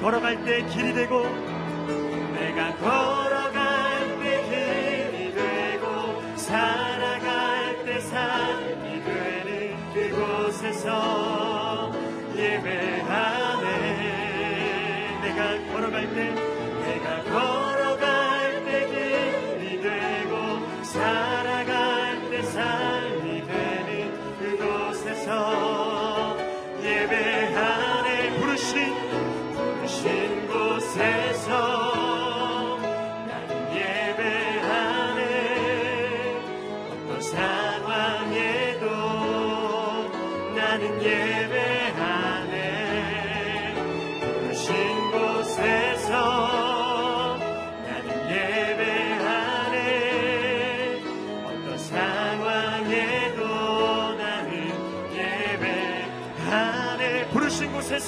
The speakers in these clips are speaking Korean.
걸어갈 때 길이 되고 내가 걸어갈 때 길이 되고 살아갈 때 삶이 되는 그곳에서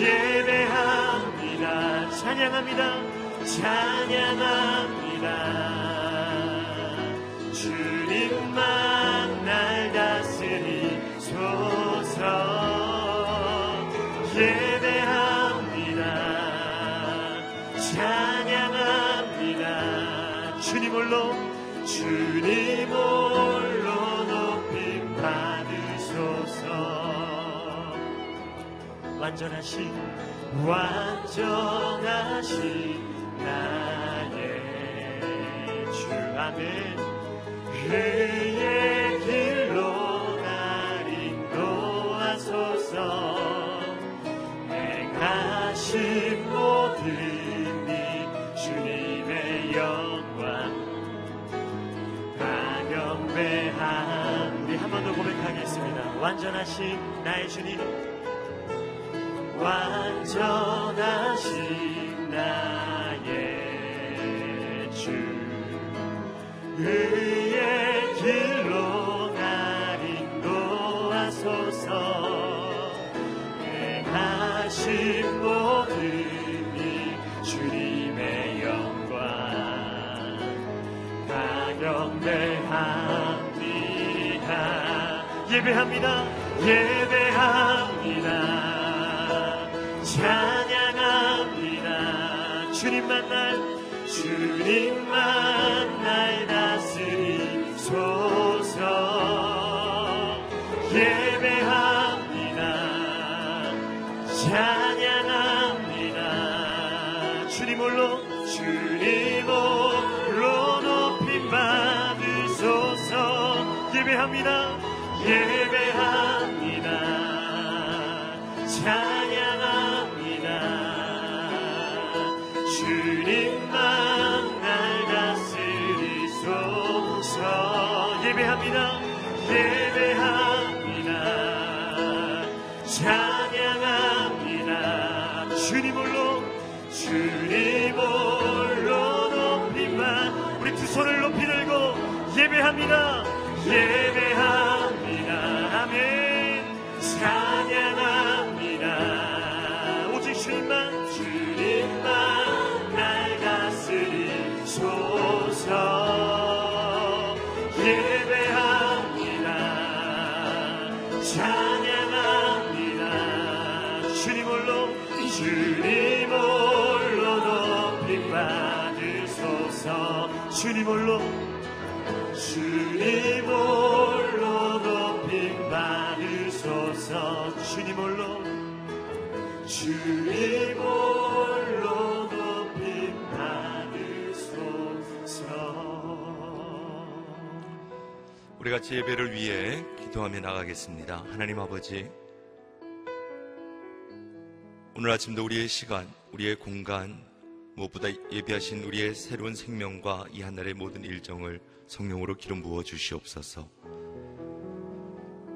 예배합니다. 찬양합니다. 찬양합니다. 주님만 날 다스리소서. 예배합니다. 찬양합니다. 주님으로 주님으로. 완전하신 완전하신 나의 주. 아멘. 그의 길로 날 인도하소서 내가 신 모든 이 주님의 영광 다 경배한 우리 한 번 더 고백하겠습니다. 완전하신 나의 주님 완전하신 나의 주 의의 길로 날 인도하소서 예배합니다. 예배합니다 주님만 날 다스리소서. 예배합니다. 찬양합니다. 주님 홀로 주님 홀로 높임 받으소서. 예배합니다. 예배 예배합니다. 예배합니다. 찬양합니다. 주님 홀로 주님 홀로 높임만. 우리 두 손을 높이 들고 예배합니다. 예배합니다 주님 홀로 주님 홀로 높임 받으소서 주님 홀로 주님 홀로 높임 받으소서 우리 같이 예배를 위해 기도하며 나가겠습니다. 하나님 아버지, 오늘 아침도 우리의 시간, 우리의 공간, 무엇보다 예배하신 우리의 새로운 생명과 이 한날의 모든 일정을 성령으로 기름 부어 주시옵소서.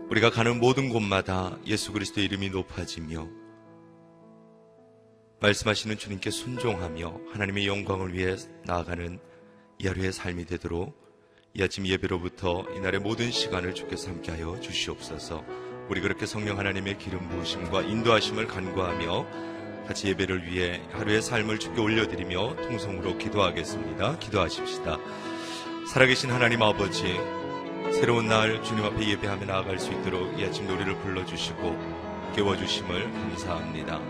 우리가 가는 모든 곳마다 예수 그리스도의 이름이 높아지며 말씀하시는 주님께 순종하며 하나님의 영광을 위해 나아가는 이 하루의 삶이 되도록 이 아침 예배로부터 이날의 모든 시간을 주께서 함께하여 주시옵소서. 우리 그렇게 성령 하나님의 기름 부으심과 인도하심을 간구하며 같이 예배를 위해 하루의 삶을 주께 올려드리며 통성으로 기도하겠습니다. 기도하십시다. 살아계신 하나님 아버지, 새로운 날 주님 앞에 예배하며 나아갈 수 있도록 이 아침 노래를 불러주시고 깨워주심을 감사합니다.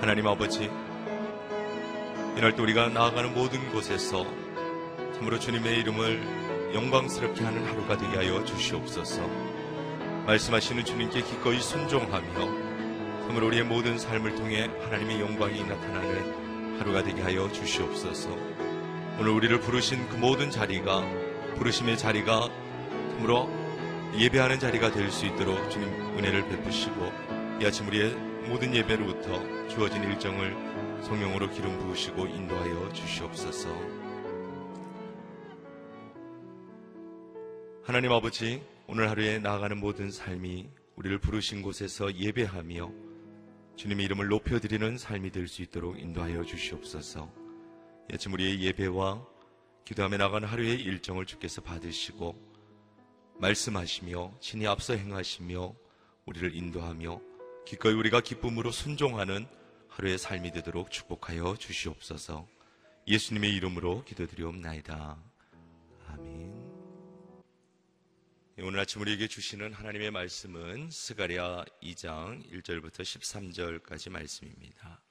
하나님 아버지, 이날 또 우리가 나아가는 모든 곳에서 참으로 주님의 이름을 영광스럽게 하는 하루가 되게 하여 주시옵소서. 말씀하시는 주님께 기꺼이 순종하며 참으로 우리의 모든 삶을 통해 하나님의 영광이 나타나는 하루가 되게 하여 주시옵소서. 오늘 우리를 부르신 그 모든 자리가 부르심의 자리가 참으로 예배하는 자리가 될 수 있도록 주님 은혜를 베푸시고 이 아침 우리의 모든 예배로부터 주어진 일정을 성령으로 기름 부으시고 인도하여 주시옵소서. 하나님 아버지, 오늘 하루에 나아가는 모든 삶이 우리를 부르신 곳에서 예배하며 주님의 이름을 높여드리는 삶이 될 수 있도록 인도하여 주시옵소서. 이 아침 우리의 예배와 기도하며 나가는 하루의 일정을 주께서 받으시고 말씀하시며 친히 앞서 행하시며 우리를 인도하며 기꺼이 우리가 기쁨으로 순종하는 하루의 삶이 되도록 축복하여 주시옵소서. 예수님의 이름으로 기도드리옵나이다. 오늘 아침 우리에게 주시는 하나님의 말씀은 스가랴 2장 1절부터 13절까지 말씀입니다.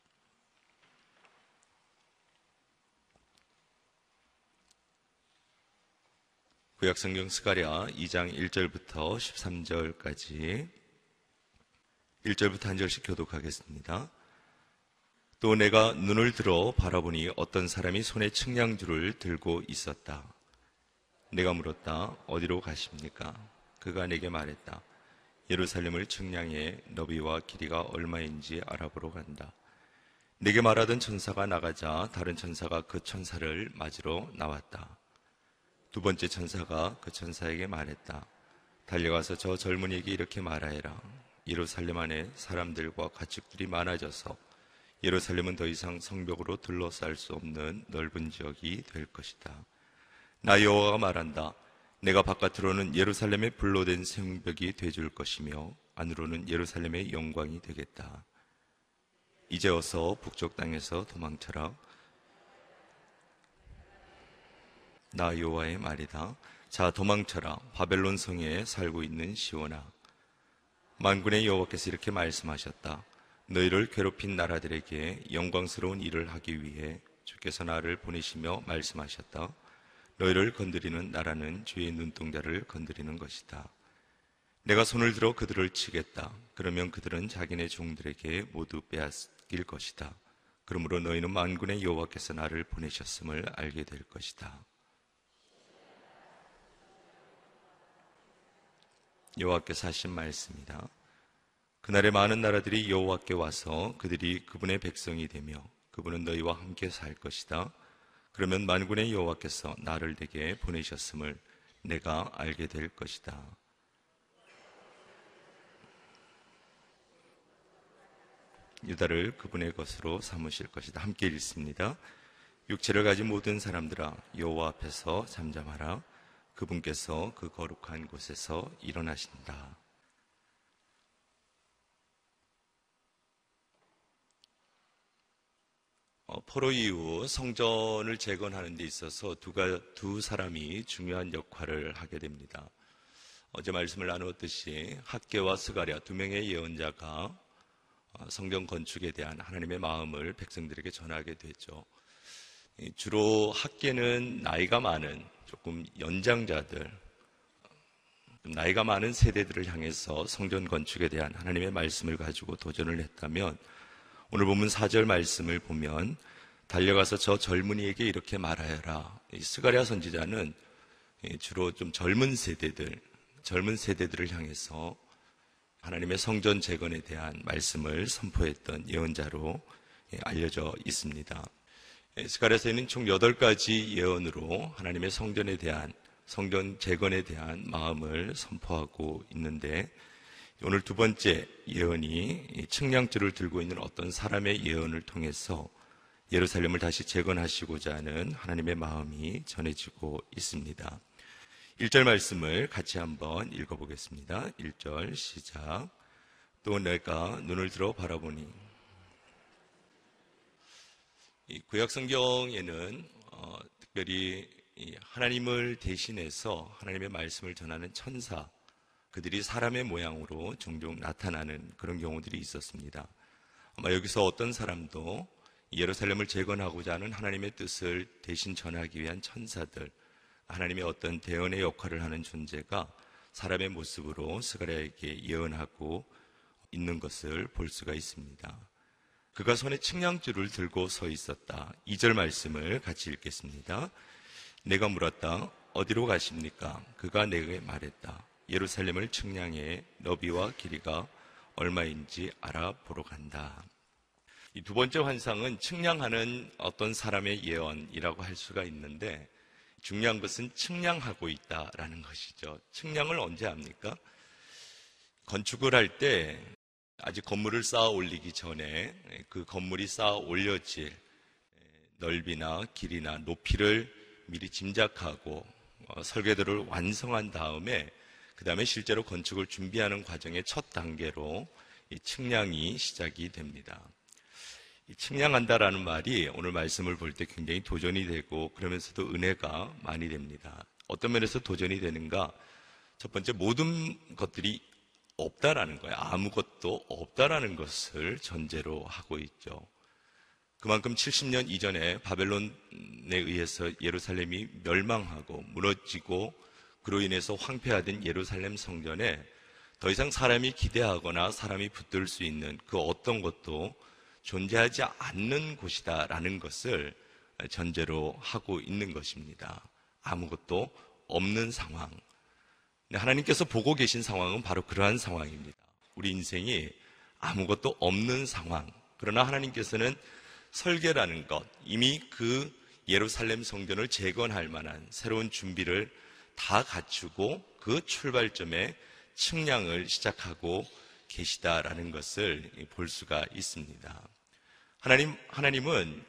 구약 성경 스가랴 2장 1절부터 13절까지 1절부터 한 절씩 교독하겠습니다. 또 내가 눈을 들어 바라보니 어떤 사람이 손에 측량줄을 들고 있었다. 내가 물었다. 어디로 가십니까? 그가 내게 말했다. 예루살렘을 측량해 너비와 길이가 얼마인지 알아보러 간다. 내게 말하던 천사가 나가자 다른 천사가 그 천사를 맞으러 나왔다. 두 번째 천사가 그 천사에게 말했다. 달려가서 저 젊은이에게 이렇게 말하여라. 예루살렘 안에 사람들과 가축들이 많아져서 예루살렘은 더 이상 성벽으로 둘러쌀 수 없는 넓은 지역이 될 것이다. 나 여호와가 말한다. 내가 바깥으로는 예루살렘의 불로 된 성벽이 되줄 것이며 안으로는 예루살렘의 영광이 되겠다. 이제 어서 북쪽 땅에서 도망쳐라. 나 여호와의 말이다. 자 도망쳐라. 바벨론 성에 살고 있는 시온아. 만군의 여호와께서 이렇게 말씀하셨다. 너희를 괴롭힌 나라들에게 영광스러운 일을 하기 위해 주께서 나를 보내시며 말씀하셨다. 너희를 건드리는 나라는 주의 눈동자를 건드리는 것이다. 내가 손을 들어 그들을 치겠다. 그러면 그들은 자기네 종들에게 모두 빼앗길 것이다. 그러므로 너희는 만군의 여호와께서 나를 보내셨음을 알게 될 것이다. 여호와께서 하신 말씀이다. 그날에 많은 나라들이 여호와께 와서 그들이 그분의 백성이 되며 그분은 너희와 함께 살 것이다. 그러면 만군의 여호와께서 나를 내게 보내셨음을 내가 알게 될 것이다. 유다를 그분의 것으로 삼으실 것이다. 함께 읽습니다. 육체를 가진 모든 사람들아 여호와 앞에서 잠잠하라. 그분께서 그 거룩한 곳에서 일어나신다. 포로 이후 성전을 재건하는 데 있어서 두가, 두 사람이 중요한 역할을 하게 됩니다. 어제 말씀을 나누었듯이 학계와 스가랴 두 명의 예언자가 어, 성전 건축에 대한 하나님의 마음을 백성들에게 전하게 되죠. 주로 학계는 나이가 많은 조금 연장자들, 나이가 많은 세대들을 향해서 성전 건축에 대한 하나님의 말씀을 가지고 도전을 했다면 오늘 본문 4절 말씀을 보면 달려가서 저 젊은이에게 이렇게 말하여라. 스가랴 선지자는 주로 좀 젊은 세대들, 젊은 세대들을 향해서 하나님의 성전 재건에 대한 말씀을 선포했던 예언자로 알려져 있습니다. 스가랴서에는 총 8가지 예언으로 하나님의 성전에 대한 성전 재건에 대한 마음을 선포하고 있는데 오늘 두 번째 예언이 측량줄을 들고 있는 어떤 사람의 예언을 통해서 예루살렘을 다시 재건하시고자 하는 하나님의 마음이 전해지고 있습니다. 1절 말씀을 같이 한번 읽어보겠습니다. 1절 시작. 또 내가 눈을 들어 바라보니 구약 성경에는 어, 특별히 하나님을 대신해서 하나님의 말씀을 전하는 천사 그들이 사람의 모양으로 종종 나타나는 그런 경우들이 있었습니다. 아마 여기서 어떤 사람도 예루살렘을 재건하고자 하는 하나님의 뜻을 대신 전하기 위한 천사들, 하나님의 어떤 대언의 역할을 하는 존재가 사람의 모습으로 스가랴에게 예언하고 있는 것을 볼 수가 있습니다. 그가 손에 측량줄을 들고 서 있었다. 2절 말씀을 같이 읽겠습니다. 내가 물었다. 어디로 가십니까? 그가 내게 말했다. 예루살렘을 측량해 너비와 길이가 얼마인지 알아보러 간다. 이 두 번째 환상은 측량하는 어떤 사람의 예언이라고 할 수가 있는데 중요한 것은 측량하고 있다라는 것이죠. 측량을 언제 합니까? 건축을 할 때 아직 건물을 쌓아 올리기 전에 그 건물이 쌓아 올려질 넓이나 길이나 높이를 미리 짐작하고 어, 설계도를 완성한 다음에 그 다음에 실제로 건축을 준비하는 과정의 첫 단계로 이 측량이 시작이 됩니다. 이 측량한다라는 말이 오늘 말씀을 볼 때 굉장히 도전이 되고 그러면서도 은혜가 많이 됩니다. 어떤 면에서 도전이 되는가? 첫 번째 모든 것들이 없다라는 거예요. 아무것도 없다라는 것을 전제로 하고 있죠. 그만큼 70년 이전에 바벨론에 의해서 예루살렘이 멸망하고 무너지고 그로 인해서 황폐화된 예루살렘 성전에 더 이상 사람이 기대하거나 사람이 붙들 수 있는 그 어떤 것도 존재하지 않는 곳이다라는 것을 전제로 하고 있는 것입니다. 아무것도 없는 상황. 하나님께서 보고 계신 상황은 바로 그러한 상황입니다. 우리 인생이 아무것도 없는 상황. 그러나 하나님께서는 설계라는 것, 이미 그 예루살렘 성전을 재건할 만한 새로운 준비를 다 갖추고 그 출발점에 측량을 시작하고 계시다라는 것을 볼 수가 있습니다. 하나님, 하나님은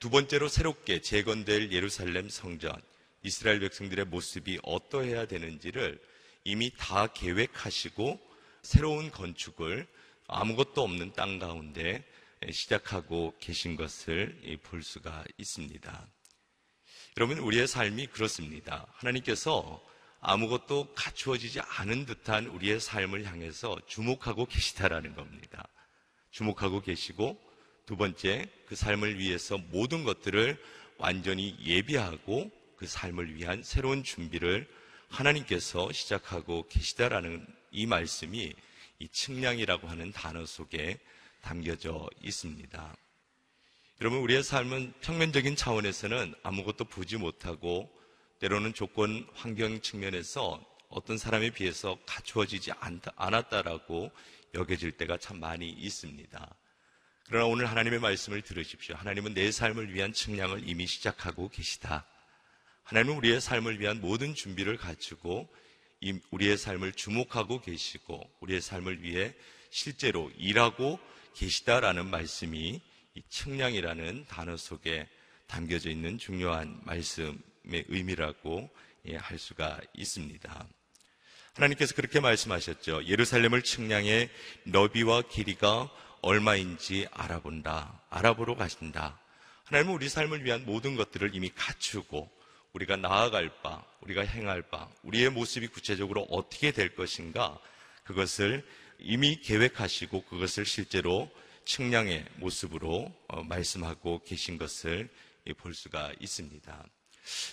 두 번째로 새롭게 재건될 예루살렘 성전, 이스라엘 백성들의 모습이 어떠해야 되는지를 이미 다 계획하시고 새로운 건축을 아무것도 없는 땅 가운데 시작하고 계신 것을 볼 수가 있습니다. 여러분, 우리의 삶이 그렇습니다. 하나님께서 아무것도 갖추어지지 않은 듯한 우리의 삶을 향해서 주목하고 계시다라는 겁니다. 주목하고 계시고 두 번째, 그 삶을 위해서 모든 것들을 완전히 예비하고 그 삶을 위한 새로운 준비를 하나님께서 시작하고 계시다라는 이 말씀이 이 측량이라고 하는 단어 속에 담겨져 있습니다. 여러분, 우리의 삶은 평면적인 차원에서는 아무것도 보지 못하고 때로는 조건 환경 측면에서 어떤 사람에 비해서 갖추어지지 않았다라고 여겨질 때가 참 많이 있습니다. 그러나 오늘 하나님의 말씀을 들으십시오. 하나님은 내 삶을 위한 측량을 이미 시작하고 계시다. 하나님은 우리의 삶을 위한 모든 준비를 갖추고 우리의 삶을 주목하고 계시고 우리의 삶을 위해 실제로 일하고 계시다라는 말씀이 이 측량이라는 단어 속에 담겨져 있는 중요한 말씀의 의미라고 예, 할 수가 있습니다. 하나님께서 그렇게 말씀하셨죠. 예루살렘을 측량해 너비와 길이가 얼마인지 알아본다. 알아보러 가신다. 하나님은 우리 삶을 위한 모든 것들을 이미 갖추고 우리가 나아갈 바, 우리가 행할 바, 우리의 모습이 구체적으로 어떻게 될 것인가 그것을 이미 계획하시고 그것을 실제로 측량의 모습으로 어, 말씀하고 계신 것을 볼 수가 있습니다.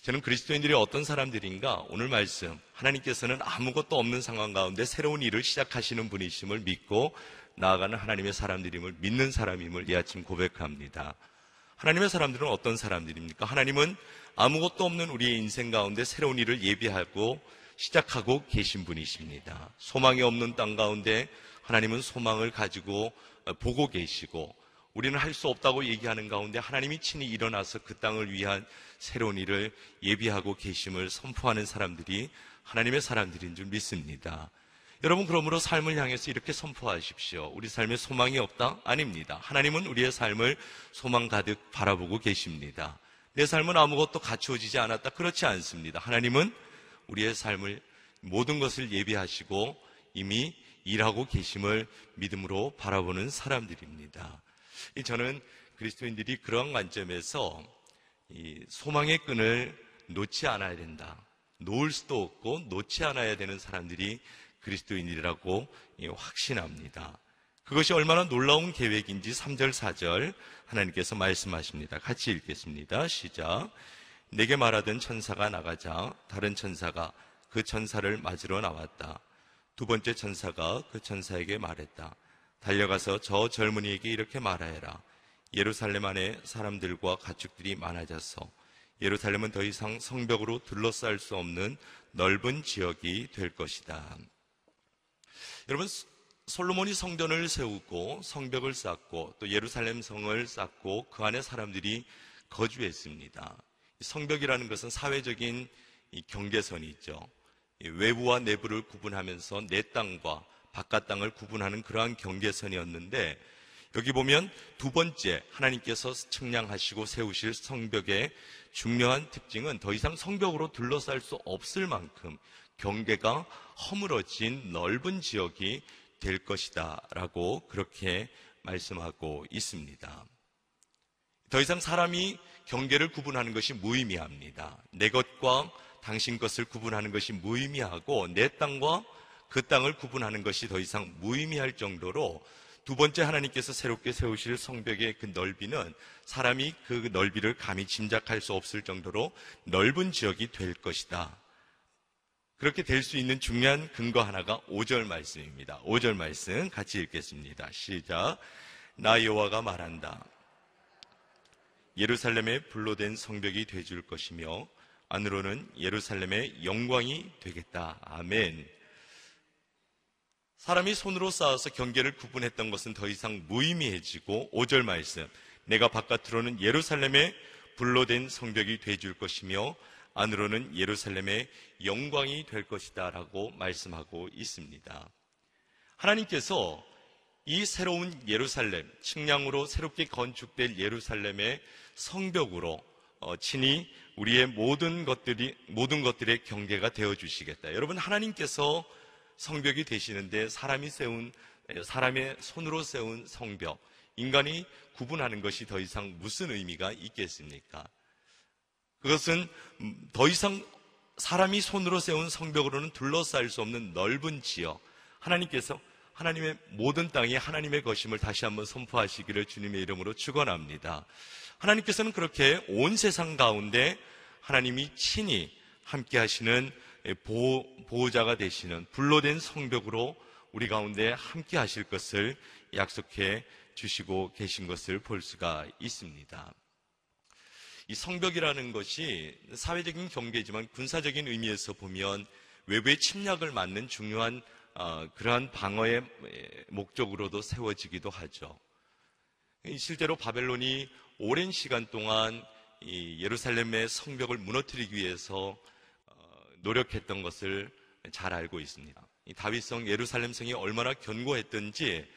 저는 그리스도인들이 어떤 사람들인가 오늘 말씀 하나님께서는 아무것도 없는 상황 가운데 새로운 일을 시작하시는 분이심을 믿고 나아가는 하나님의 사람들임을 믿는 사람임을 이 아침 고백합니다. 하나님의 사람들은 어떤 사람들입니까? 하나님은 아무것도 없는 우리의 인생 가운데 새로운 일을 예비하고 시작하고 계신 분이십니다. 소망이 없는 땅 가운데 하나님은 소망을 가지고 보고 계시고 우리는 할 수 없다고 얘기하는 가운데 하나님이 친히 일어나서 그 땅을 위한 새로운 일을 예비하고 계심을 선포하는 사람들이 하나님의 사람들인 줄 믿습니다. 여러분 그러므로 삶을 향해서 이렇게 선포하십시오. 우리 삶에 소망이 없다? 아닙니다. 하나님은 우리의 삶을 소망 가득 바라보고 계십니다. 내 삶은 아무것도 갖추어지지 않았다. 그렇지 않습니다. 하나님은 우리의 삶을 모든 것을 예비하시고 이미 일하고 계심을 믿음으로 바라보는 사람들입니다. 저는 그리스도인들이 그런 관점에서 소망의 끈을 놓지 않아야 된다. 놓을 수도 없고 놓지 않아야 되는 사람들이 그리스도인이라고 확신합니다. 그것이 얼마나 놀라운 계획인지 3절, 4절 하나님께서 말씀하십니다. 같이 읽겠습니다. 시작. 내게 말하던 천사가 나가자 다른 천사가 그 천사를 맞으러 나왔다. 두 번째 천사가 그 천사에게 말했다. 달려가서 저 젊은이에게 이렇게 말하여라. 예루살렘 안에 사람들과 가축들이 많아져서 예루살렘은 더 이상 성벽으로 둘러쌀 수 없는 넓은 지역이 될 것이다. 여러분 솔로몬이 성전을 세우고 성벽을 쌓고 또 예루살렘 성을 쌓고 그 안에 사람들이 거주했습니다. 성벽이라는 것은 사회적인 경계선이 있죠. 외부와 내부를 구분하면서 내 땅과 바깥 땅을 구분하는 그러한 경계선이었는데 여기 보면 두 번째 하나님께서 측량하시고 세우실 성벽의 중요한 특징은 더 이상 성벽으로 둘러쌀 수 없을 만큼 경계가 허물어진 넓은 지역이 될 것이다 라고 그렇게 말씀하고 있습니다. 더 이상 사람이 경계를 구분하는 것이 무의미합니다. 내 것과 당신 것을 구분하는 것이 무의미하고 내 땅과 그 땅을 구분하는 것이 더 이상 무의미할 정도로 두 번째 하나님께서 새롭게 세우실 성벽의 그 넓이는 사람이 그 넓이를 감히 짐작할 수 없을 정도로 넓은 지역이 될 것이다. 그렇게 될 수 있는 중요한 근거 하나가 5절 말씀입니다. 5절 말씀 같이 읽겠습니다. 시작. 나 여호와가 말한다. 예루살렘에 불로 된 성벽이 되줄 것이며 안으로는 예루살렘의 영광이 되겠다. 아멘. 사람이 손으로 쌓아서 경계를 구분했던 것은 더 이상 무의미해지고 5절 말씀 내가 바깥으로는 예루살렘에 불로 된 성벽이 되줄 것이며 안으로는 예루살렘의 영광이 될 것이다라고 말씀하고 있습니다. 하나님께서 이 새로운 예루살렘, 측량으로 새롭게 건축될 예루살렘의 성벽으로 어, 친히 우리의 모든 것들이 모든 것들의 경계가 되어 주시겠다. 여러분 하나님께서 성벽이 되시는데 사람이 세운 사람의 손으로 세운 성벽, 인간이 구분하는 것이 더 이상 무슨 의미가 있겠습니까? 그것은 더 이상 사람이 손으로 세운 성벽으로는 둘러싸일 수 없는 넓은 지역. 하나님께서 하나님의 모든 땅이 하나님의 것임을 다시 한번 선포하시기를 주님의 이름으로 축원합니다. 하나님께서는 그렇게 온 세상 가운데 하나님이 친히 함께 하시는 보호, 보호자가 되시는 불로된 성벽으로 우리 가운데 함께 하실 것을 약속해 주시고 계신 것을 볼 수가 있습니다. 이 성벽이라는 것이 사회적인 경계지만 군사적인 의미에서 보면 외부의 침략을 막는 중요한 어, 그러한 방어의 목적으로도 세워지기도 하죠. 실제로 바벨론이 오랜 시간 동안 예루살렘의 성벽을 무너뜨리기 위해서 어, 노력했던 것을 잘 알고 있습니다. 다윗성 예루살렘 성이 얼마나 견고했던지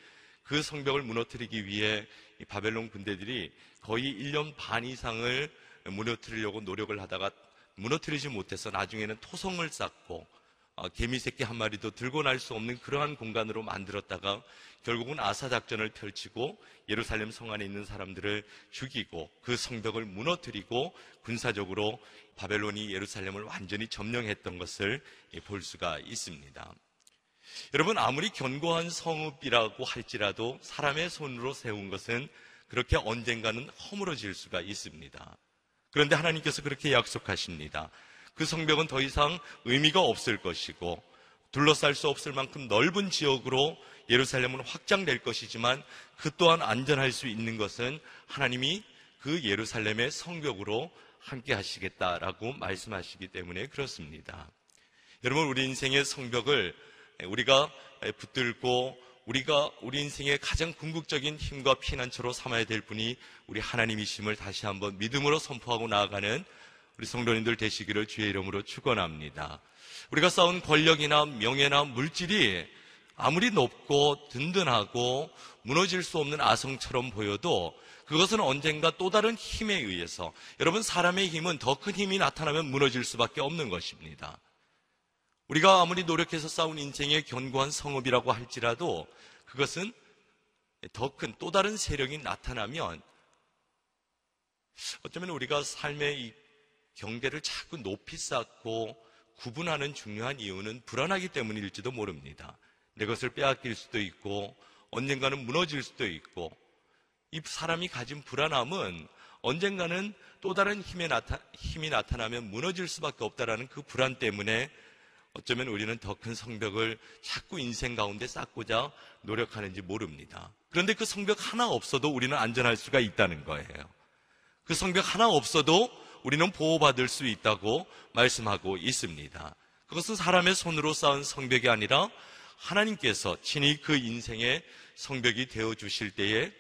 그 성벽을 무너뜨리기 위해 바벨론 군대들이 거의 1년 반 이상을 무너뜨리려고 노력을 하다가 무너뜨리지 못해서 나중에는 토성을 쌓고 어, 개미 새끼 한 마리도 들고 날 수 없는 그러한 공간으로 만들었다가 결국은 아사 작전을 펼치고 예루살렘 성 안에 있는 사람들을 죽이고 그 성벽을 무너뜨리고 군사적으로 바벨론이 예루살렘을 완전히 점령했던 것을 볼 수가 있습니다. 여러분 아무리 견고한 성읍이라고 할지라도 사람의 손으로 세운 것은 그렇게 언젠가는 허물어질 수가 있습니다. 그런데 하나님께서 그렇게 약속하십니다. 그 성벽은 더 이상 의미가 없을 것이고 둘러쌀 수 없을 만큼 넓은 지역으로 예루살렘은 확장될 것이지만 그 또한 안전할 수 있는 것은 하나님이 그 예루살렘의 성벽으로 함께 하시겠다라고 말씀하시기 때문에 그렇습니다. 여러분 우리 인생의 성벽을 우리가 붙들고 우리가 우리 인생의 가장 궁극적인 힘과 피난처로 삼아야 될 분이 우리 하나님이심을 다시 한번 믿음으로 선포하고 나아가는 우리 성도님들 되시기를 주의 이름으로 축원합니다. 우리가 쌓은 권력이나 명예나 물질이 아무리 높고 든든하고 무너질 수 없는 아성처럼 보여도 그것은 언젠가 또 다른 힘에 의해서 여러분 사람의 힘은 더 큰 힘이 나타나면 무너질 수밖에 없는 것입니다. 우리가 아무리 노력해서 쌓은 인생의 견고한 성읍이라고 할지라도 그것은 더 큰 또 다른 세력이 나타나면 어쩌면 우리가 삶의 이 경계를 자꾸 높이 쌓고 구분하는 중요한 이유는 불안하기 때문일지도 모릅니다. 내 것을 빼앗길 수도 있고 언젠가는 무너질 수도 있고 이 사람이 가진 불안함은 언젠가는 또 다른 힘이, 나타, 힘이 나타나면 무너질 수밖에 없다라는 그 불안 때문에 어쩌면 우리는 더 큰 성벽을 자꾸 인생 가운데 쌓고자 노력하는지 모릅니다. 그런데 그 성벽 하나 없어도 우리는 안전할 수가 있다는 거예요. 그 성벽 하나 없어도 우리는 보호받을 수 있다고 말씀하고 있습니다. 그것은 사람의 손으로 쌓은 성벽이 아니라 하나님께서 친히 그 인생의 성벽이 되어 주실 때에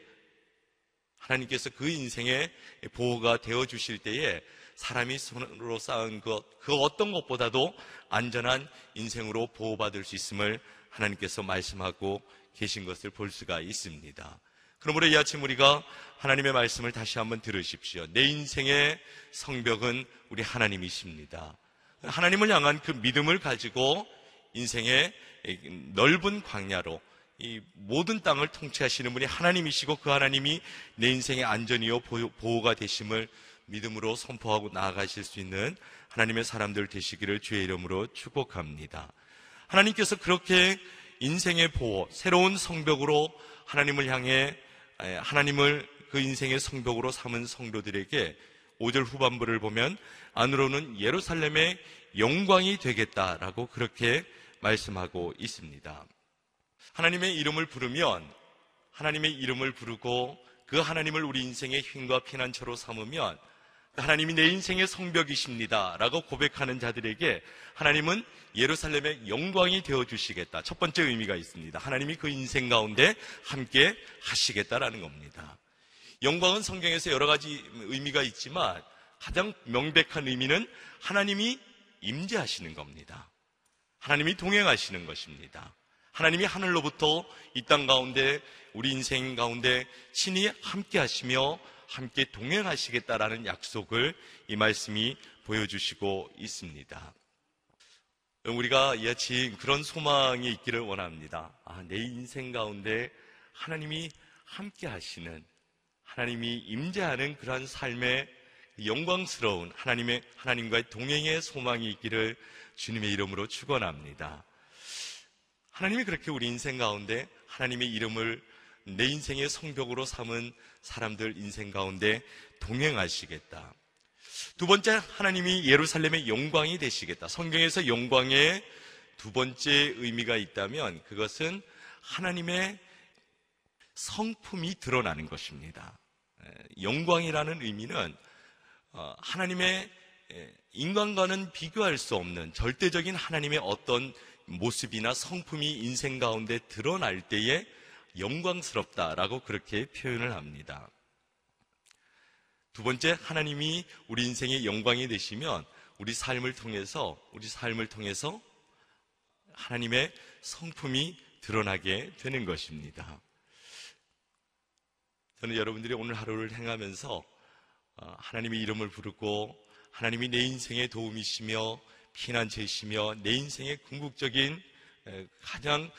하나님께서 그 인생의 보호가 되어 주실 때에 사람이 손으로 쌓은 것, 그 어떤 것보다도 안전한 인생으로 보호받을 수 있음을 하나님께서 말씀하고 계신 것을 볼 수가 있습니다. 그러므로 이 아침 우리가 하나님의 말씀을 다시 한번 들으십시오. 내 인생의 성벽은 우리 하나님이십니다. 하나님을 향한 그 믿음을 가지고 인생의 넓은 광야로 이 모든 땅을 통치하시는 분이 하나님이시고 그 하나님이 내 인생의 안전이요 보호가 되심을 믿음으로 선포하고 나아가실 수 있는 하나님의 사람들 되시기를 주의 이름으로 축복합니다. 하나님께서 그렇게 인생의 보호, 새로운 성벽으로 하나님을 향해 하나님을 그 인생의 성벽으로 삼은 성도들에게 5절 후반부를 보면 안으로는 예루살렘의 영광이 되겠다라고 그렇게 말씀하고 있습니다. 하나님의 이름을 부르면 하나님의 이름을 부르고 그 하나님을 우리 인생의 힘과 피난처로 삼으면 하나님이 내 인생의 성벽이십니다. 라고 고백하는 자들에게 하나님은 예루살렘의 영광이 되어 주시겠다. 첫 번째 의미가 있습니다. 하나님이 그 인생 가운데 함께 하시겠다라는 겁니다. 영광은 성경에서 여러 가지 의미가 있지만 가장 명백한 의미는 하나님이 임재하시는 겁니다. 하나님이 동행하시는 것입니다. 하나님이 하늘로부터 이 땅 가운데 우리 인생 가운데 친히 함께 하시며 함께 동행하시겠다라는 약속을 이 말씀이 보여주시고 있습니다. 우리가 이같이 그런 소망이 있기를 원합니다. 아, 내 인생 가운데 하나님이 함께 하시는 하나님이 임재하는 그러한 삶의 영광스러운 하나님의 하나님과의 동행의 소망이 있기를 주님의 이름으로 축원합니다. 하나님이 그렇게 우리 인생 가운데 하나님의 이름을 내 인생의 성벽으로 삼은 사람들 인생 가운데 동행하시겠다. 두 번째 하나님이 예루살렘의 영광이 되시겠다. 성경에서 영광의 두 번째 의미가 있다면 그것은 하나님의 성품이 드러나는 것입니다. 영광이라는 의미는 어, 하나님의 인간과는 비교할 수 없는 절대적인 하나님의 어떤 모습이나 성품이 인생 가운데 드러날 때에 영광스럽다라고 그렇게 표현을 합니다. 두 번째, 하나님이 우리 인생의 영광이 되시면 우리 삶을 통해서, 우리 삶을 통해서 하나님의 성품이 드러나게 되는 것입니다. 저는 여러분들이 오늘 하루를 행하면서 어, 하나님의 이름을 부르고 하나님이 내 인생의 도움이시며 피난처이시며 내 인생의 궁극적인 가장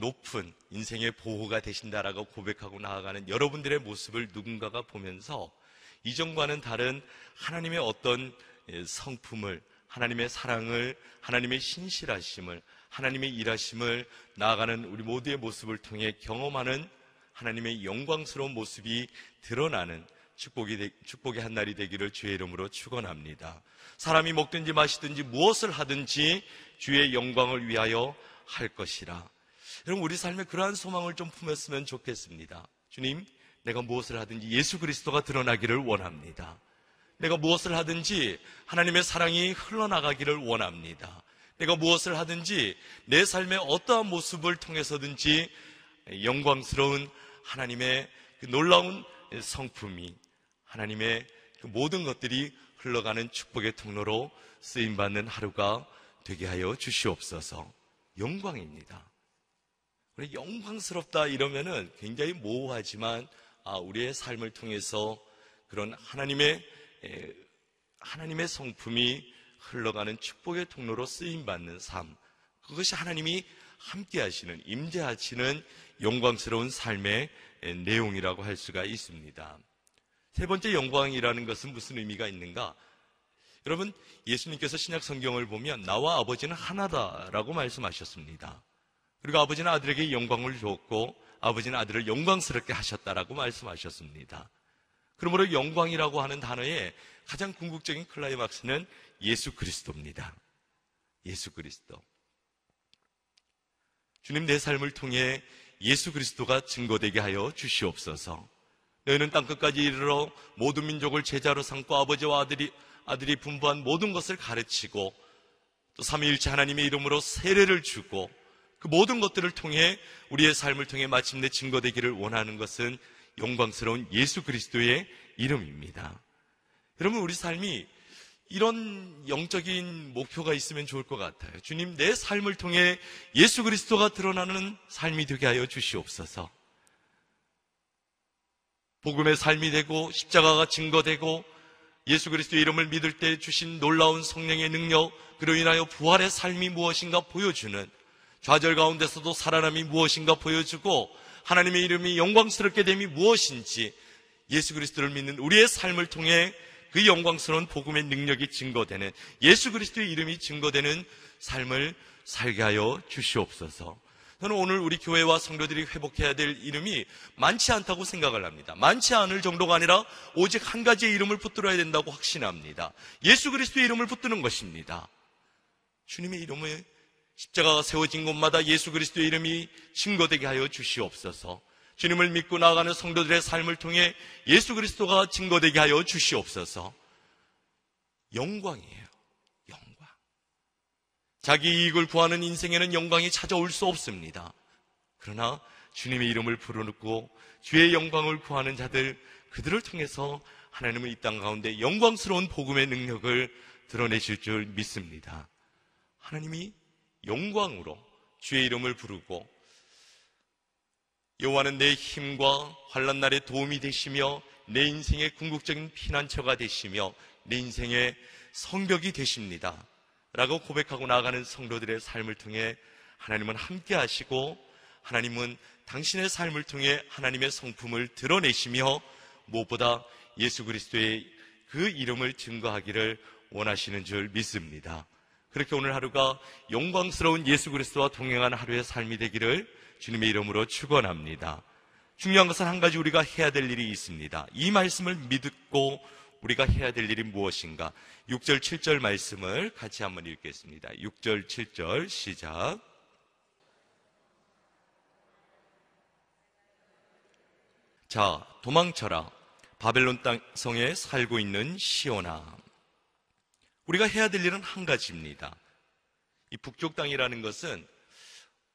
높은 인생의 보호가 되신다라고 고백하고 나아가는 여러분들의 모습을 누군가가 보면서 이전과는 다른 하나님의 어떤 성품을 하나님의 사랑을 하나님의 신실하심을 하나님의 일하심을 나아가는 우리 모두의 모습을 통해 경험하는 하나님의 영광스러운 모습이 드러나는 축복이 되, 축복의 한 날이 되기를 주의 이름으로 축원합니다. 사람이 먹든지 마시든지 무엇을 하든지 주의 영광을 위하여 할 것이라. 여러분 우리 삶에 그러한 소망을 좀 품었으면 좋겠습니다. 주님, 내가 무엇을 하든지 예수 그리스도가 드러나기를 원합니다. 내가 무엇을 하든지 하나님의 사랑이 흘러나가기를 원합니다. 내가 무엇을 하든지 내 삶의 어떠한 모습을 통해서든지 영광스러운 하나님의 그 놀라운 성품이 하나님의 그 모든 것들이 흘러가는 축복의 통로로 쓰임받는 하루가 되게 하여 주시옵소서 영광입니다. 우리 영광스럽다 이러면은 굉장히 모호하지만 아, 우리의 삶을 통해서 그런 하나님의 하나님의 성품이 흘러가는 축복의 통로로 쓰임 받는 삶 그것이 하나님이 함께 하시는 임재하시는 영광스러운 삶의 내용이라고 할 수가 있습니다. 세 번째 영광이라는 것은 무슨 의미가 있는가? 여러분, 예수님께서 신약 성경을 보면 나와 아버지는 하나다라고 말씀하셨습니다. 그리고 아버지는 아들에게 영광을 줬고 아버지는 아들을 영광스럽게 하셨다라고 말씀하셨습니다. 그러므로 영광이라고 하는 단어의 가장 궁극적인 클라이막스는 예수 그리스도입니다. 예수 그리스도. 주님 내 삶을 통해 예수 그리스도가 증거되게 하여 주시옵소서. 너희는 땅끝까지 이르러 모든 민족을 제자로 삼고 아버지와 아들이 아들이 분부한 모든 것을 가르치고 또 삼위일체 하나님의 이름으로 세례를 주고 그 모든 것들을 통해 우리의 삶을 통해 마침내 증거되기를 원하는 것은 영광스러운 예수 그리스도의 이름입니다. 여러분 우리 삶이 이런 영적인 목표가 있으면 좋을 것 같아요. 주님 내 삶을 통해 예수 그리스도가 드러나는 삶이 되게 하여 주시옵소서. 복음의 삶이 되고 십자가가 증거되고 예수 그리스도의 이름을 믿을 때 주신 놀라운 성령의 능력 그로 인하여 부활의 삶이 무엇인가 보여주는 좌절 가운데서도 살아남이 무엇인가 보여주고 하나님의 이름이 영광스럽게 됨이 무엇인지 예수 그리스도를 믿는 우리의 삶을 통해 그 영광스러운 복음의 능력이 증거되는 예수 그리스도의 이름이 증거되는 삶을 살게 하여 주시옵소서. 저는 오늘 우리 교회와 성도들이 회복해야 될 이름이 많지 않다고 생각을 합니다. 많지 않을 정도가 아니라 오직 한 가지의 이름을 붙들어야 된다고 확신합니다. 예수 그리스도의 이름을 붙드는 것입니다. 주님의 이름을 십자가가 세워진 곳마다 예수 그리스도의 이름이 증거되게 하여 주시옵소서. 주님을 믿고 나아가는 성도들의 삶을 통해 예수 그리스도가 증거되게 하여 주시옵소서. 영광이에요. 자기 이익을 구하는 인생에는 영광이 찾아올 수 없습니다. 그러나 주님의 이름을 부르고 주의 영광을 구하는 자들 그들을 통해서 하나님은 이 땅 가운데 영광스러운 복음의 능력을 드러내실 줄 믿습니다. 하나님이 영광으로 주의 이름을 부르고 여호와는 내 힘과 환란 날에 도움이 되시며 내 인생의 궁극적인 피난처가 되시며 내 인생의 성벽이 되십니다. 라고 고백하고 나아가는 성도들의 삶을 통해 하나님은 함께 하시고 하나님은 당신의 삶을 통해 하나님의 성품을 드러내시며 무엇보다 예수 그리스도의 그 이름을 증거하기를 원하시는 줄 믿습니다. 그렇게 오늘 하루가 영광스러운 예수 그리스도와 동행하는 하루의 삶이 되기를 주님의 이름으로 축원합니다. 중요한 것은 한 가지 우리가 해야 될 일이 있습니다. 이 말씀을 믿고 우리가 해야 될 일이 무엇인가? 6절, 7절 말씀을 같이 한번 읽겠습니다. 6절, 7절 시작. 자, 도망쳐라. 바벨론 땅 성에 살고 있는 시오나. 우리가 해야 될 일은 한 가지입니다. 이 북쪽 땅이라는 것은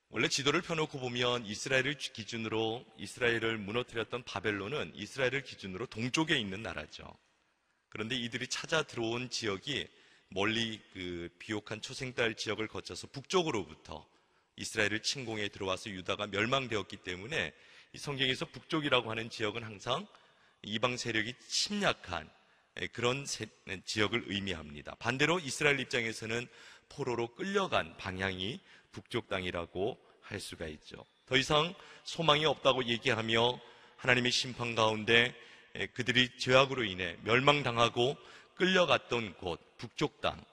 원래 지도를 펴놓고 보면 이스라엘을 기준으로 이스라엘을 무너뜨렸던 바벨론은 이스라엘을 기준으로 동쪽에 있는 나라죠. 그런데 이들이 찾아 들어온 지역이 멀리 그 비옥한 초생달 지역을 거쳐서 북쪽으로부터 이스라엘을 침공해 들어와서 유다가 멸망되었기 때문에 이 성경에서 북쪽이라고 하는 지역은 항상 이방 세력이 침략한 그런 지역을 의미합니다. 반대로 이스라엘 입장에서는 포로로 끌려간 방향이 북쪽 땅이라고 할 수가 있죠. 더 이상 소망이 없다고 얘기하며 하나님의 심판 가운데 그들이 죄악으로 인해 멸망당하고 끌려갔던 곳 북쪽 땅,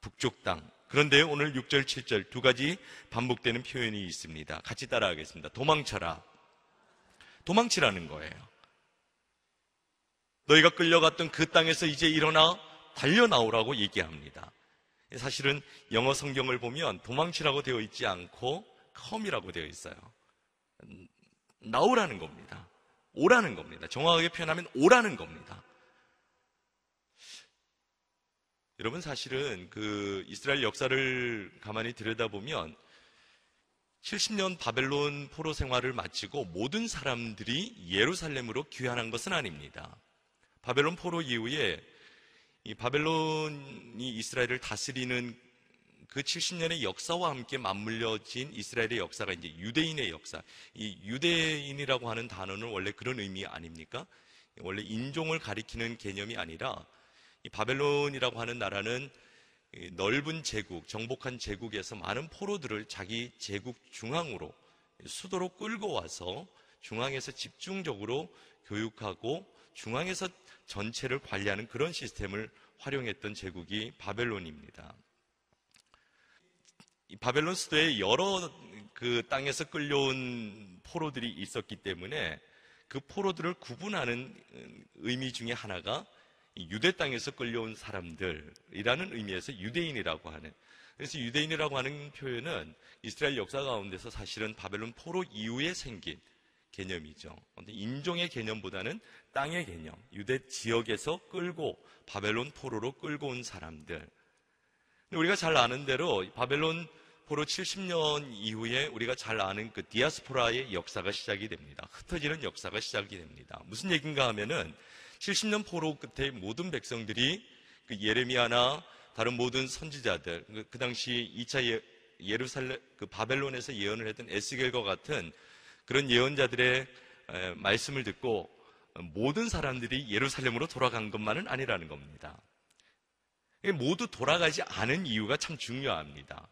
북쪽 땅. 그런데 오늘 6절, 7절 두 가지 반복되는 표현이 있습니다. 같이 따라하겠습니다. 도망쳐라. 도망치라는 거예요. 너희가 끌려갔던 그 땅에서 이제 일어나 달려나오라고 얘기합니다. 사실은 영어 성경을 보면 도망치라고 되어 있지 않고 come이라고 되어 있어요. 나오라는 겁니다. 오라는 겁니다. 정확하게 표현하면 오라는 겁니다. 여러분 사실은 그 이스라엘 역사를 가만히 들여다보면 70년 바벨론 포로 생활을 마치고 모든 사람들이 예루살렘으로 귀환한 것은 아닙니다. 바벨론 포로 이후에 이 바벨론이 이스라엘을 다스리는 그 70년의 역사와 함께 맞물려진 이스라엘의 역사가 이제 유대인의 역사. 이 유대인이라고 하는 단어는 원래 그런 의미 아닙니까? 원래 인종을 가리키는 개념이 아니라 이 바벨론이라고 하는 나라는 넓은 제국, 정복한 제국에서 많은 포로들을 자기 제국 중앙으로 수도로 끌고 와서 중앙에서 집중적으로 교육하고 중앙에서 전체를 관리하는 그런 시스템을 활용했던 제국이 바벨론입니다. 바벨론 수도에 여러 그 땅에서 끌려온 포로들이 있었기 때문에 그 포로들을 구분하는 의미 중에 하나가 유대 땅에서 끌려온 사람들이라는 의미에서 유대인이라고 하는 그래서 유대인이라고 하는 표현은 이스라엘 역사 가운데서 사실은 바벨론 포로 이후에 생긴 개념이죠. 인종의 개념보다는 땅의 개념, 유대 지역에서 끌고 바벨론 포로로 끌고 온 사람들. 우리가 잘 아는 대로 바벨론 포로 70년 이후에 우리가 잘 아는 그 디아스포라의 역사가 시작이 됩니다. 흩어지는 역사가 시작이 됩니다. 무슨 얘기인가 하면은 70년 포로 끝에 모든 백성들이 그 예레미야나 다른 모든 선지자들, 그, 그 당시 2차 예, 예루살렘, 그 바벨론에서 예언을 했던 에스겔과 같은 그런 예언자들의 말씀을 듣고 모든 사람들이 예루살렘으로 돌아간 것만은 아니라는 겁니다. 모두 돌아가지 않은 이유가 참 중요합니다.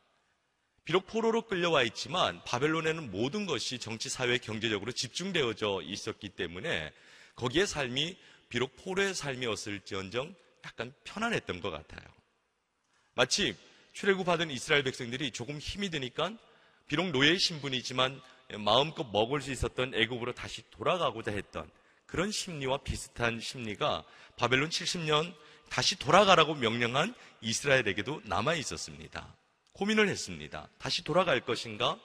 비록 포로로 끌려와 있지만 바벨론에는 모든 것이 정치, 사회, 경제적으로 집중되어져 있었기 때문에 거기에 삶이 비록 포로의 삶이었을지언정 약간 편안했던 것 같아요. 마치 출애굽 받은 이스라엘 백성들이 조금 힘이 드니까 비록 노예의 신분이지만 마음껏 먹을 수 있었던 애굽으로 다시 돌아가고자 했던 그런 심리와 비슷한 심리가 바벨론 70년 다시 돌아가라고 명령한 이스라엘에게도 남아 있었습니다. 고민을 했습니다. 다시 돌아갈 것인가?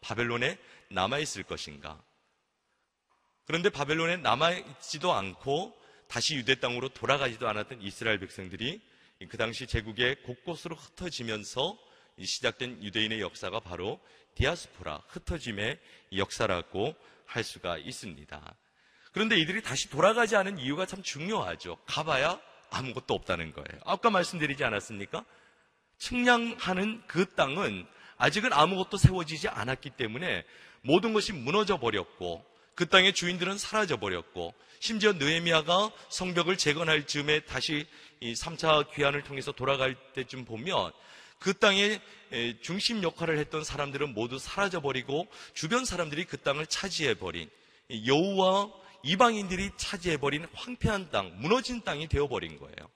바벨론에 남아 있을 것인가? 그런데 바벨론에 남아 있지도 않고 다시 유대 땅으로 돌아가지도 않았던 이스라엘 백성들이 그 당시 제국의 곳곳으로 흩어지면서 시작된 유대인의 역사가 바로 디아스포라, 흩어짐의 역사라고 할 수가 있습니다. 그런데 이들이 다시 돌아가지 않은 이유가 참 중요하죠. 가봐야 아무것도 없다는 거예요. 아까 말씀드리지 않았습니까? 측량하는 그 땅은 아직은 아무것도 세워지지 않았기 때문에 모든 것이 무너져 버렸고 그 땅의 주인들은 사라져 버렸고 심지어 느헤미야가 성벽을 재건할 즈음에 다시 이 3차 귀환을 통해서 돌아갈 때쯤 보면 그 땅의 중심 역할을 했던 사람들은 모두 사라져 버리고 주변 사람들이 그 땅을 차지해 버린 여우와 이방인들이 차지해 버린 황폐한 땅, 무너진 땅이 되어 버린 거예요.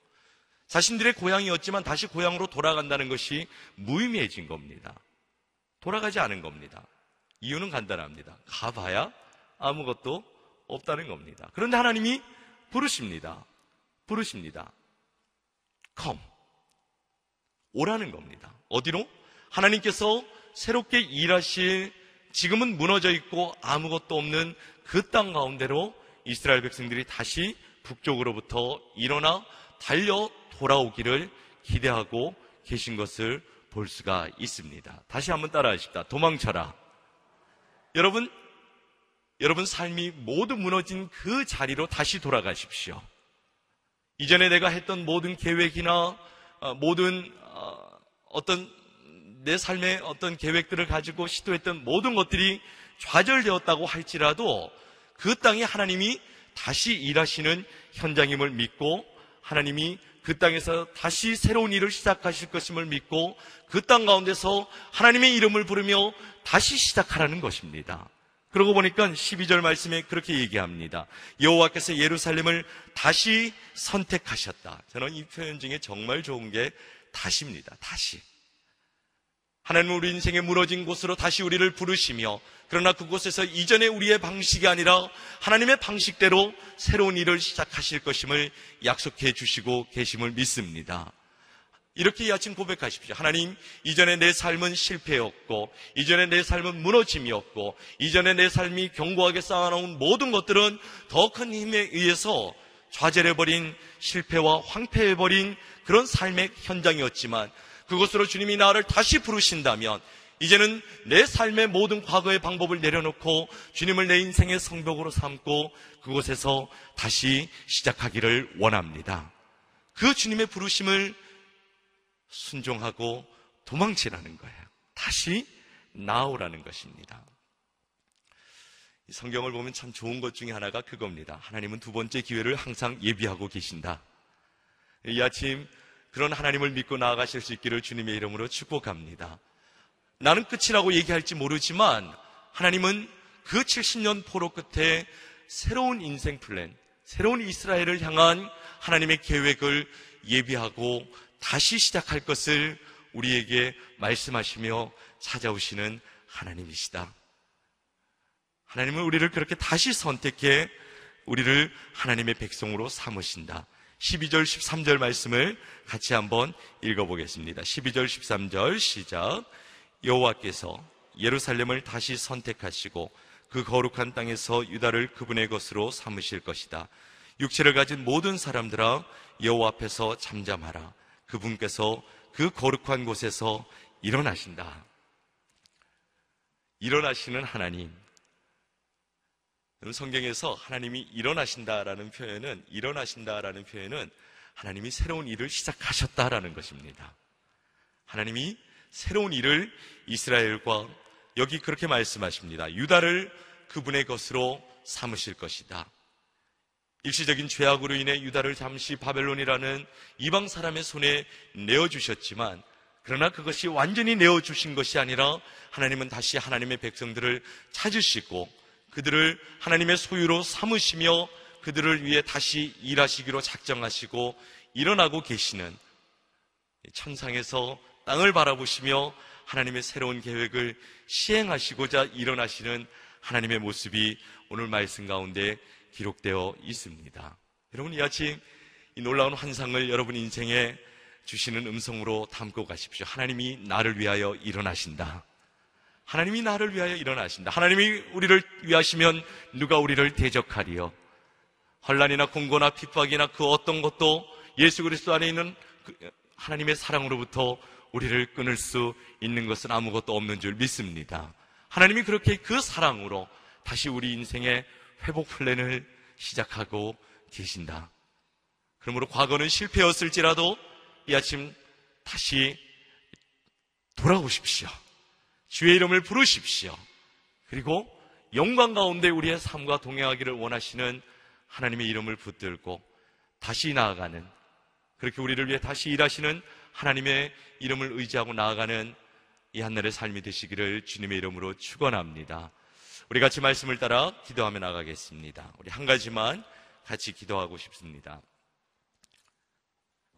자신들의 고향이었지만 다시 고향으로 돌아간다는 것이 무의미해진 겁니다. 돌아가지 않은 겁니다. 이유는 간단합니다. 가봐야 아무것도 없다는 겁니다. 그런데 하나님이 부르십니다. 부르십니다. come. 오라는 겁니다. 어디로? 하나님께서 새롭게 일하실 지금은 무너져 있고 아무것도 없는 그 땅 가운데로 이스라엘 백성들이 다시 북쪽으로부터 일어나 달려 돌아오기를 기대하고 계신 것을 볼 수가 있습니다. 다시 한번 따라하십시다. 도망쳐라. 여러분, 여러분 삶이 모두 무너진 그 자리로 다시 돌아가십시오. 이전에 내가 했던 모든 계획이나 어, 모든 어, 어떤 내 삶의 어떤 계획들을 가지고 시도했던 모든 것들이 좌절되었다고 할지라도 그 땅에 하나님이 다시 일하시는 현장임을 믿고 하나님이 그 땅에서 다시 새로운 일을 시작하실 것임을 믿고 그 땅 가운데서 하나님의 이름을 부르며 다시 시작하라는 것입니다. 그러고 보니까 12절 말씀에 그렇게 얘기합니다. 여호와께서 예루살렘을 다시 선택하셨다. 저는 이 표현 중에 정말 좋은 게 다시입니다. 다시. 하나님은 우리 인생에 무너진 곳으로 다시 우리를 부르시며 그러나 그곳에서 이전에 우리의 방식이 아니라 하나님의 방식대로 새로운 일을 시작하실 것임을 약속해 주시고 계심을 믿습니다. 이렇게 이 아침 고백하십시오. 하나님, 이전에 내 삶은 실패였고, 이전에 내 삶은 무너짐이었고, 이전에 내 삶이 견고하게 쌓아놓은 모든 것들은 더 큰 힘에 의해서 좌절해버린 실패와 황폐해버린 그런 삶의 현장이었지만, 그것으로 주님이 나를 다시 부르신다면, 이제는 내 삶의 모든 과거의 방법을 내려놓고 주님을 내 인생의 성벽으로 삼고 그곳에서 다시 시작하기를 원합니다. 그 주님의 부르심을 순종하고 도망치라는 거예요. 다시 나오라는 것입니다. 성경을 보면 참 좋은 것 중에 하나가 그겁니다. 하나님은 두 번째 기회를 항상 예비하고 계신다. 이 아침 그런 하나님을 믿고 나아가실 수 있기를 주님의 이름으로 축복합니다. 나는 끝이라고 얘기할지 모르지만 하나님은 그 70년 포로 끝에 새로운 인생 플랜, 새로운 이스라엘을 향한 하나님의 계획을 예비하고 다시 시작할 것을 우리에게 말씀하시며 찾아오시는 하나님이시다. 하나님은 우리를 그렇게 다시 선택해 우리를 하나님의 백성으로 삼으신다. 12절, 13절 말씀을 같이 한번 읽어보겠습니다. 12절, 13절 시작. 여호와께서 예루살렘을 다시 선택하시고 그 거룩한 땅에서 유다를 그분의 것으로 삼으실 것이다. 육체를 가진 모든 사람들아 여호와 앞에서 잠잠하라. 그분께서 그 거룩한 곳에서 일어나신다. 일어나시는 하나님. 성경에서 하나님이 일어나신다라는 표현은 일어나신다라는 표현은 하나님이 새로운 일을 시작하셨다라는 것입니다. 하나님이 새로운 일을 이스라엘과 여기 그렇게 말씀하십니다. 유다를 그분의 것으로 삼으실 것이다. 일시적인 죄악으로 인해 유다를 잠시 바벨론이라는 이방 사람의 손에 내어주셨지만 그러나 그것이 완전히 내어주신 것이 아니라 하나님은 다시 하나님의 백성들을 찾으시고 그들을 하나님의 소유로 삼으시며 그들을 위해 다시 일하시기로 작정하시고 일어나고 계시는 천상에서 땅을 바라보시며 하나님의 새로운 계획을 시행하시고자 일어나시는 하나님의 모습이 오늘 말씀 가운데 기록되어 있습니다. 여러분 이 아침 이 놀라운 환상을 여러분 인생에 주시는 음성으로 담고 가십시오. 하나님이 나를 위하여 일어나신다. 하나님이 나를 위하여 일어나신다. 하나님이 우리를 위하시면 누가 우리를 대적하리요? 혼란이나 공고나 핍박이나 그 어떤 것도 예수 그리스도 안에 있는 그 하나님의 사랑으로부터 우리를 끊을 수 있는 것은 아무것도 없는 줄 믿습니다. 하나님이 그렇게 그 사랑으로 다시 우리 인생의 회복 플랜을 시작하고 계신다. 그러므로 과거는 실패였을지라도 이 아침 다시 돌아오십시오. 주의 이름을 부르십시오. 그리고 영광 가운데 우리의 삶과 동행하기를 원하시는 하나님의 이름을 붙들고 다시 나아가는 그렇게 우리를 위해 다시 일하시는 하나님의 이름을 의지하고 나아가는 이 한날의 삶이 되시기를 주님의 이름으로 축원합니다. 우리 같이 말씀을 따라 기도하며 나가겠습니다. 우리 한 가지만 같이 기도하고 싶습니다.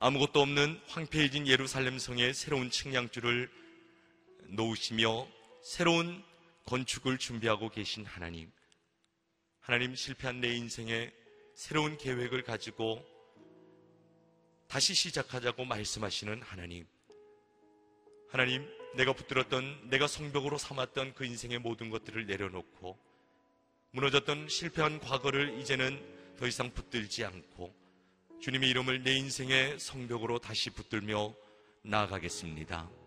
아무것도 없는 황폐해진 예루살렘 성에 새로운 측량줄을 놓으시며 새로운 건축을 준비하고 계신 하나님. 하나님 실패한 내 인생에 새로운 계획을 가지고 다시 시작하자고 말씀하시는 하나님. 하나님, 내가 붙들었던, 내가 성벽으로 삼았던 그 인생의 모든 것들을 내려놓고 무너졌던 실패한 과거를 이제는 더 이상 붙들지 않고 주님의 이름을 내 인생의 성벽으로 다시 붙들며 나아가겠습니다.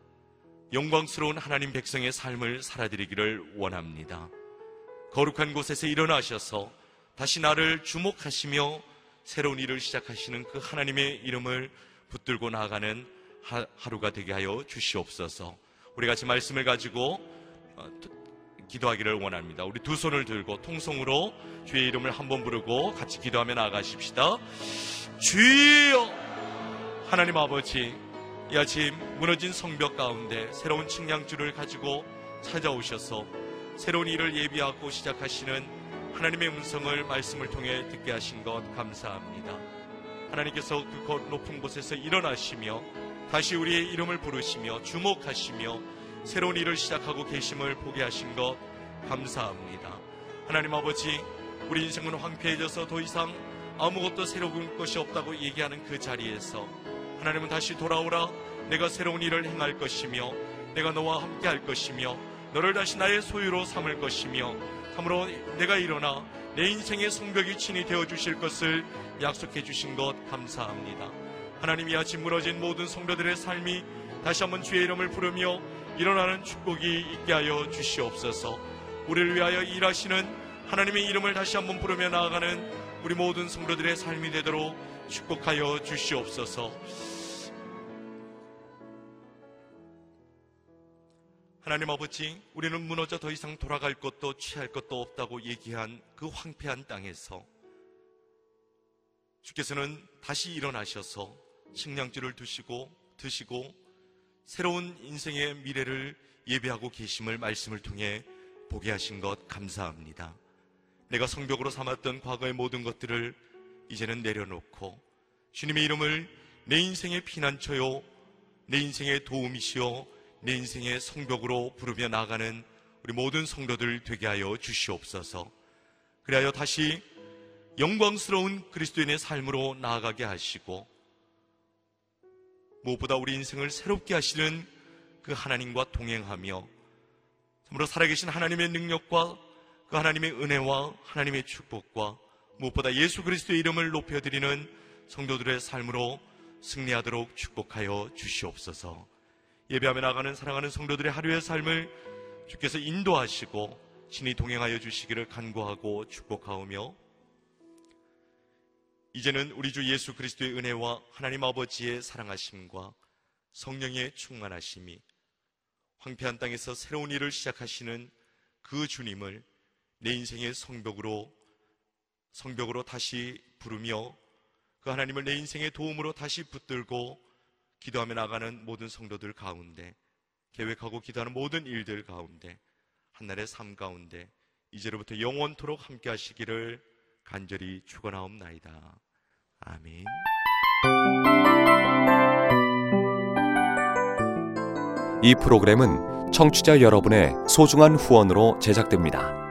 영광스러운 하나님 백성의 삶을 살아드리기를 원합니다. 거룩한 곳에서 일어나셔서 다시 나를 주목하시며 새로운 일을 시작하시는 그 하나님의 이름을 붙들고 나아가는 하루가 되게 하여 주시옵소서. 우리 같이 말씀을 가지고 어, 기도하기를 원합니다. 우리 두 손을 들고 통성으로 주의 이름을 한번 부르고 같이 기도하며 나아가십시다. 주여! 하나님 아버지, 이 아침 무너진 성벽 가운데 새로운 측량줄을 가지고 찾아오셔서 새로운 일을 예비하고 시작하시는 하나님의 음성을 말씀을 통해 듣게 하신 것 감사합니다. 하나님께서 그 높은 곳에서 일어나시며 다시 우리의 이름을 부르시며 주목하시며 새로운 일을 시작하고 계심을 보게 하신 것 감사합니다. 하나님 아버지, 우리 인생은 황폐해져서 더 이상 아무것도 새로운 것이 없다고 얘기하는 그 자리에서 하나님은 다시 돌아오라 내가 새로운 일을 행할 것이며 내가 너와 함께 할 것이며 너를 다시 나의 소유로 삼을 것이며 참으로 내가 일어나 내 인생의 성벽이 친히 되어 주실 것을 약속해 주신 것 감사합니다. 하나님이 아침 무너진 모든 성도들의 삶이 다시 한번 주의 이름을 부르며 일어나는 축복이 있게 하여 주시옵소서. 우리를 위하여 일하시는 하나님의 이름을 다시 한번 부르며 나아가는 우리 모든 성도들의 삶이 되도록 축복하여 주시옵소서. 하나님 아버지, 우리는 무너져 더 이상 돌아갈 것도 취할 것도 없다고 얘기한 그 황폐한 땅에서 주께서는 다시 일어나셔서 식량줄을 두시고 드시고 새로운 인생의 미래를 예배하고 계심을 말씀을 통해 보게 하신 것 감사합니다. 내가 성벽으로 삼았던 과거의 모든 것들을 이제는 내려놓고 주님의 이름을 내 인생의 피난처요, 내 인생의 도움이시요, 내 인생의 성벽으로 부르며 나가는 우리 모든 성도들 되게 하여 주시옵소서. 그리하여 다시 영광스러운 그리스도인의 삶으로 나아가게 하시고 무엇보다 우리 인생을 새롭게 하시는 그 하나님과 동행하며 참으로 살아계신 하나님의 능력과 그 하나님의 은혜와 하나님의 축복과 무엇보다 예수 그리스도의 이름을 높여드리는 성도들의 삶으로 승리하도록 축복하여 주시옵소서. 예배하며 나가는 사랑하는 성도들의 하루의 삶을 주께서 인도하시고 신이 동행하여 주시기를 간구하고 축복하오며 이제는 우리 주 예수 그리스도의 은혜와 하나님 아버지의 사랑하심과 성령의 충만하심이 황폐한 땅에서 새로운 일을 시작하시는 그 주님을 내 인생의 성벽으로 성벽으로 다시 부르며 그 하나님을 내 인생의 도움으로 다시 붙들고 기도하며 나가는 모든 성도들 가운데 계획하고 기도하는 모든 일들 가운데 한날의 삶 가운데 이제로부터 영원토록 함께 하시기를 간절히 축원하옵나이다. 아멘. 이 프로그램은 청취자 여러분의 소중한 후원으로 제작됩니다.